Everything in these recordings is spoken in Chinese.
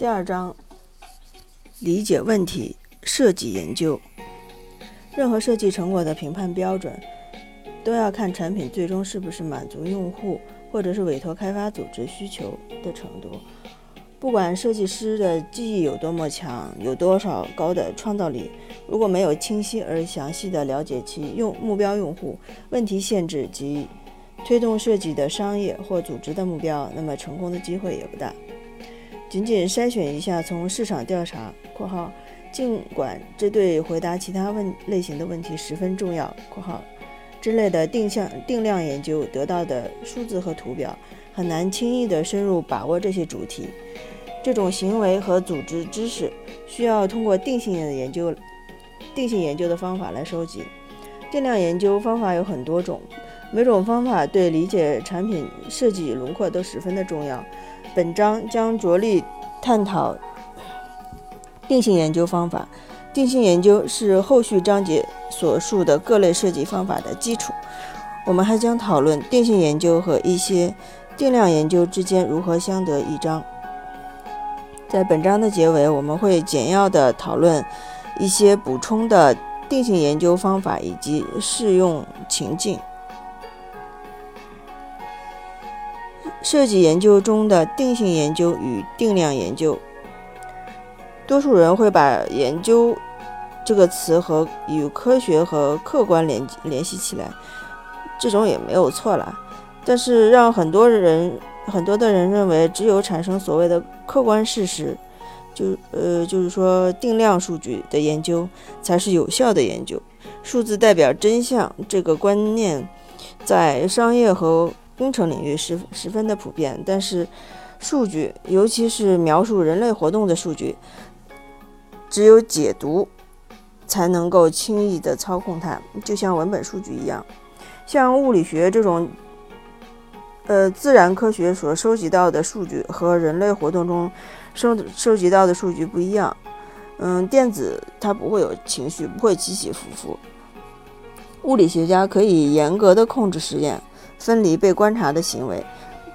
第二章，理解问题设计研究。任何设计成果的评判标准，都要看产品最终是不是满足用户或者是委托开发组织需求的程度。不管设计师的技艺有多么强，有多少高的创造力，如果没有清晰而详细的了解其用目标用户、问题限制及推动设计的商业或组织的目标，那么成功的机会也不大。仅仅筛选一下从市场调查（括号），尽管这对回答其他问类型的问题十分重要（括号）之类的定向定量研究得到的数字和图表，很难轻易地深入把握这些主题。这种行为和组织知识需要通过定性的研究、定性研究的方法来收集。定量研究方法有很多种，每种方法对理解产品设计轮廓都十分的重要。本章将着力探讨定性研究方法。定性研究是后续章节所述的各类设计方法的基础。我们还将讨论定性研究和一些定量研究之间如何相得益彰。在本章的结尾，我们会简要的讨论一些补充的定性研究方法以及适用情境。设计研究中的定性研究与定量研究，多数人会把“研究”这个词和与科学和客观联联系起来，这种也没有错了。但是让很多人很多的人认为，只有产生所谓的客观事实，就呃就是说定量数据的研究才是有效的研究。数字代表真相这个观念，在商业和工程领域十十分的普遍，但是数据，尤其是描述人类活动的数据，只有解读才能够轻易的操控它，就像文本数据一样。像物理学这种，呃，自然科学所收集到的数据和人类活动中收收集到的数据不一样。嗯，电子它不会有情绪，不会起起伏伏。物理学家可以严格的控制实验。分离被观察的行为，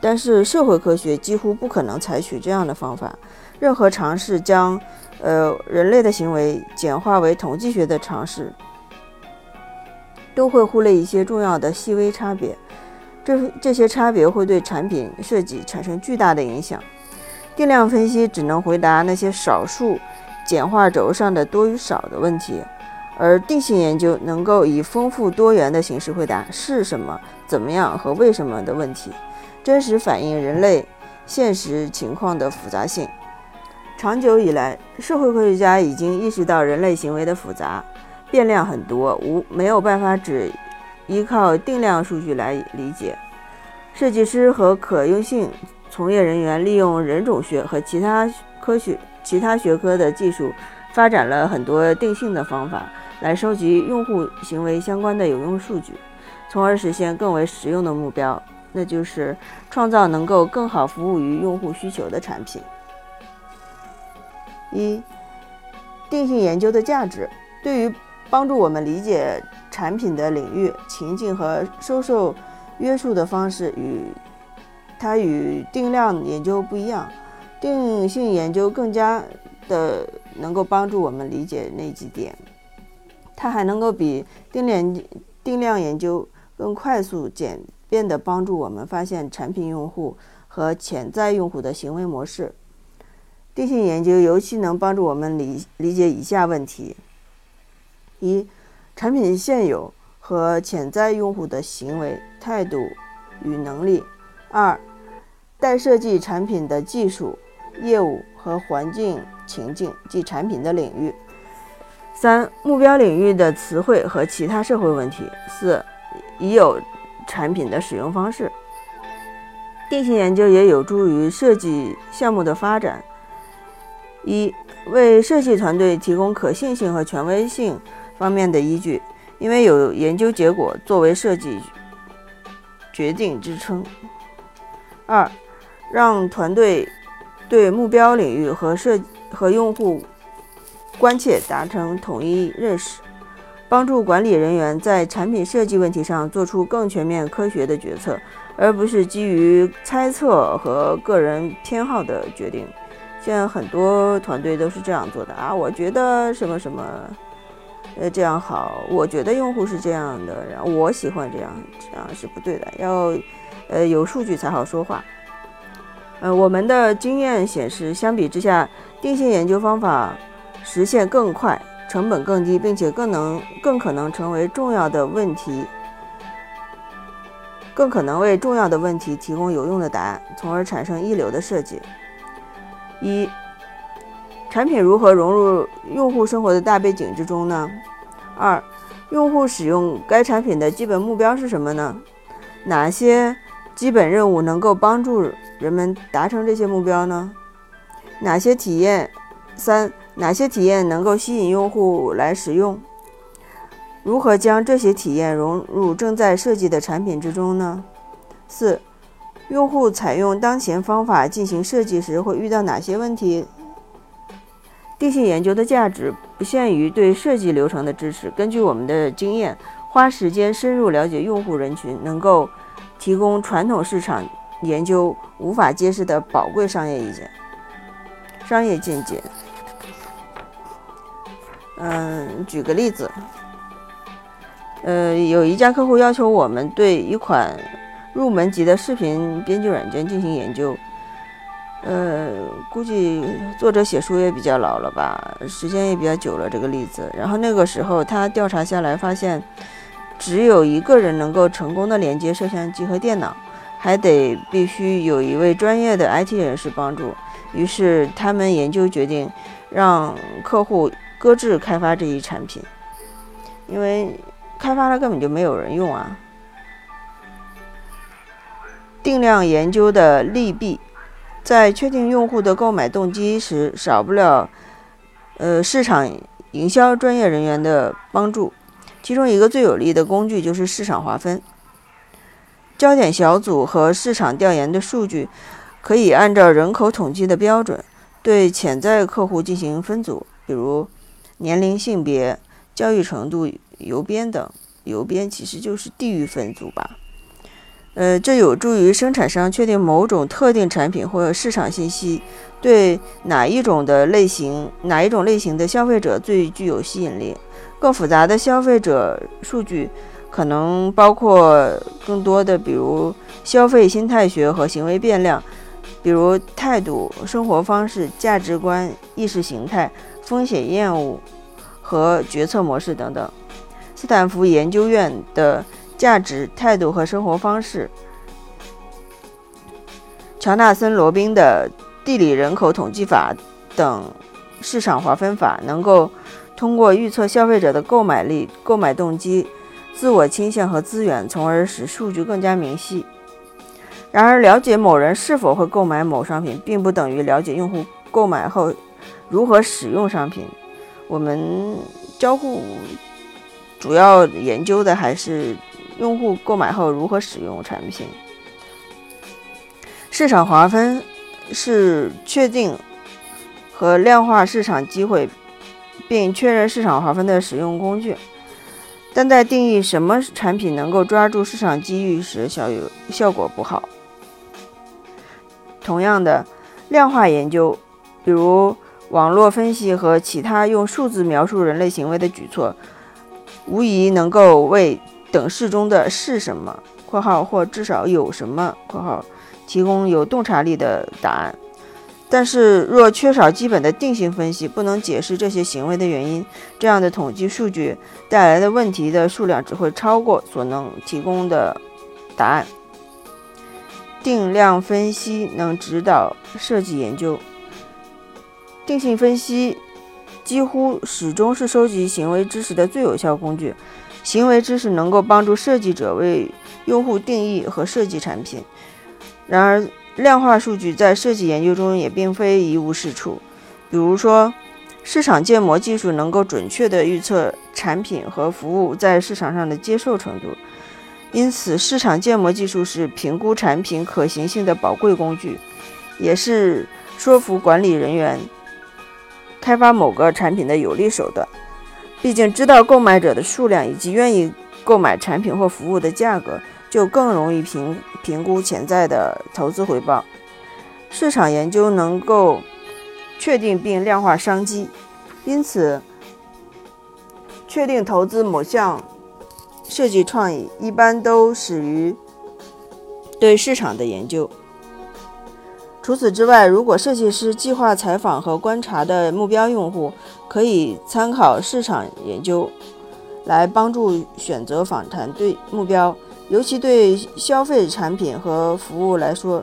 但是社会科学几乎不可能采取这样的方法。任何尝试将呃人类的行为简化为统计学的尝试，都会忽略一些重要的细微差别。这这些差别会对产品设计产生巨大的影响。定量分析只能回答那些少数简化轴上的多与少的问题。而定性研究能够以丰富多元的形式回答“是什么、怎么样和为什么”的问题，真实反映人类现实情况的复杂性。长久以来，社会科学家已经意识到人类行为的复杂、变量很多，无没有办法只依靠定量数据来理解。设计师和可用性从业人员利用人种学和其他科学、其他学科的技术，发展了很多定性的方法。来收集用户行为相关的有用数据，从而实现更为实用的目标，那就是创造能够更好服务于用户需求的产品。一、定性研究的价值，对于帮助我们理解产品的领域情境和收受约束的方式，与它与定量研究不一样。定性研究更加的能够帮助我们理解那几点。它还能够比定量定量研究更快速、简便地帮助我们发现产品用户和潜在用户的行为模式。定性研究尤其能帮助我们理理解以下问题：一、产品现有和潜在用户的行为态度与能力；二、待设计产品的技术、业务和环境情境及产品的领域。三、目标领域的词汇和其他社会问题。四、已有产品的使用方式。定性研究也有助于设计项目的发展。一、为设计团队提供可信性和权威性方面的依据，因为有研究结果作为设计决定支撑。二、让团队对目标领域和设和用户。关切达成统一认识，帮助管理人员在产品设计问题上做出更全面、科学的决策，而不是基于猜测和个人偏好的决定。现在很多团队都是这样做的啊，我觉得什么什么，呃，这样好，我觉得用户是这样的，然后我喜欢这样，这样是不对的，要，呃，有数据才好说话。呃，我们的经验显示，相比之下，定性研究方法实现更快，成本更低，并且更能更可能成为重要的问题，更可能为重要的问题提供有用的答案，从而产生一流的设计。一，产品如何融入用户生活的大背景之中呢？二，用户使用该产品的基本目标是什么呢？哪些基本任务能够帮助人们达成这些目标呢？哪些体验？三，哪些体验能够吸引用户来使用？如何将这些体验融入正在设计的产品之中呢？四。用户采用当前方法进行设计时会遇到哪些问题？定性研究的价值不限于对设计流程的支持。根据我们的经验，花时间深入了解用户人群，能够提供传统市场研究无法揭示的宝贵商业意见、商业见解。嗯，举个例子，呃，有一家客户要求我们对一款。入门级的视频编辑软件进行研究，呃，估计作者写书也比较老了吧，时间也比较久了。这个例子，然后那个时候他调查下来发现，只有一个人能够成功的连接摄像机和电脑，还得必须有一位专业的 IT 人士帮助。于是他们研究决定让客户搁置开发这一产品，因为开发了根本就没有人用啊。定量研究的利弊，在确定用户的购买动机时，少不了呃市场营销专业人员的帮助。其中一个最有力的工具就是市场划分。焦点小组和市场调研的数据，可以按照人口统计的标准，对潜在客户进行分组，比如年龄、性别、教育程度、邮编等。邮编其实就是地域分组吧。呃，这有助于生产商确定某种特定产品或者市场信息对哪一种的类型、哪一种类型的消费者最具有吸引力。更复杂的消费者数据可能包括更多的，比如消费心态学和行为变量，比如态度、生活方式、价值观、意识形态、风险厌恶和决策模式等等。斯坦福研究院的。价值、态度和生活方式。乔纳森·罗宾的地理人口统计法等市场划分法，能够通过预测消费者的购买力、购买动机、自我倾向和资源，从而使数据更加明晰。然而，了解某人是否会购买某商品，并不等于了解用户购买后如何使用商品。我们交互主要研究的还是。用户购买后如何使用产品？市场划分是确定和量化市场机会，并确认市场划分的使用工具。但在定义什么产品能够抓住市场机遇时，效有效果不好。同样的，量化研究，比如网络分析和其他用数字描述人类行为的举措，无疑能够为。等式中的是什么（括号或至少有什么）（括号）提供有洞察力的答案，但是若缺少基本的定性分析，不能解释这些行为的原因，这样的统计数据带来的问题的数量只会超过所能提供的答案。定量分析能指导设计研究，定性分析几乎始终是收集行为知识的最有效工具。行为知识能够帮助设计者为用户定义和设计产品。然而，量化数据在设计研究中也并非一无是处。比如说，市场建模技术能够准确地预测产品和服务在市场上的接受程度，因此，市场建模技术是评估产品可行性的宝贵工具，也是说服管理人员开发某个产品的有力手段。毕竟，知道购买者的数量以及愿意购买产品或服务的价格，就更容易评评估潜在的投资回报。市场研究能够确定并量化商机。因此，确定投资某项设计创意，一般都始于对市场的研究。除此之外，如果设计师计划采访和观察的目标用户，可以参考市场研究来帮助选择访谈对目标。尤其对消费产品和服务来说，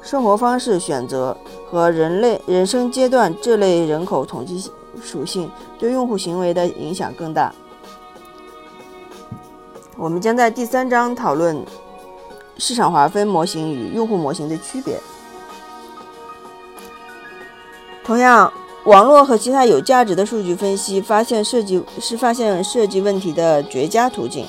生活方式选择和人类人生阶段这类人口统计属性对用户行为的影响更大。我们将在第三章讨论市场划分模型与用户模型的区别。同样，网络和其他有价值的数据分析发现设计是发现设计问题的绝佳途径。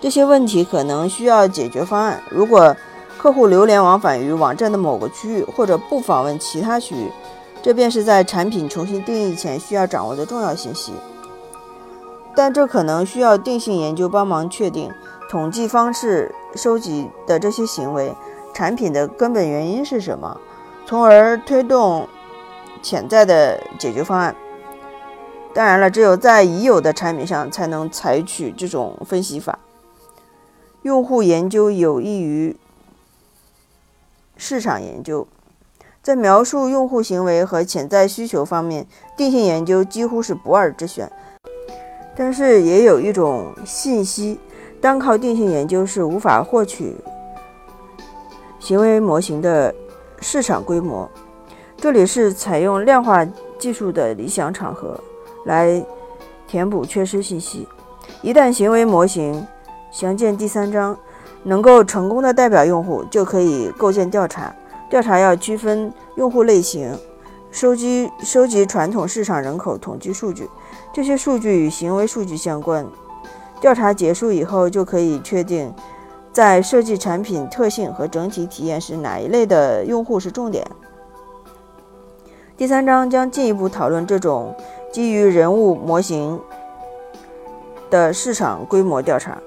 这些问题可能需要解决方案。如果客户流连往返于网站的某个区域，或者不访问其他区域，这便是在产品重新定义前需要掌握的重要信息。但这可能需要定性研究帮忙确定统计方式收集的这些行为产品的根本原因是什么，从而推动潜在的解决方案。当然了，只有在已有的产品上才能采取这种分析法。用户研究有益于市场研究，在描述用户行为和潜在需求方面，定性研究几乎是不二之选。但是，也有一种信息，单靠定性研究是无法获取行为模型的市场规模。这里是采用量化技术的理想场合，来填补缺失信息。一旦行为模型详见第三章，能够成功的代表用户，就可以构建调查。调查要区分用户类型，收集收集传统市场人口统计数据，这些数据与行为数据相关。调查结束以后，就可以确定在设计产品特性和整体体验时，哪一类的用户是重点。第三章将进一步讨论这种基于人物模型的市场规模调查。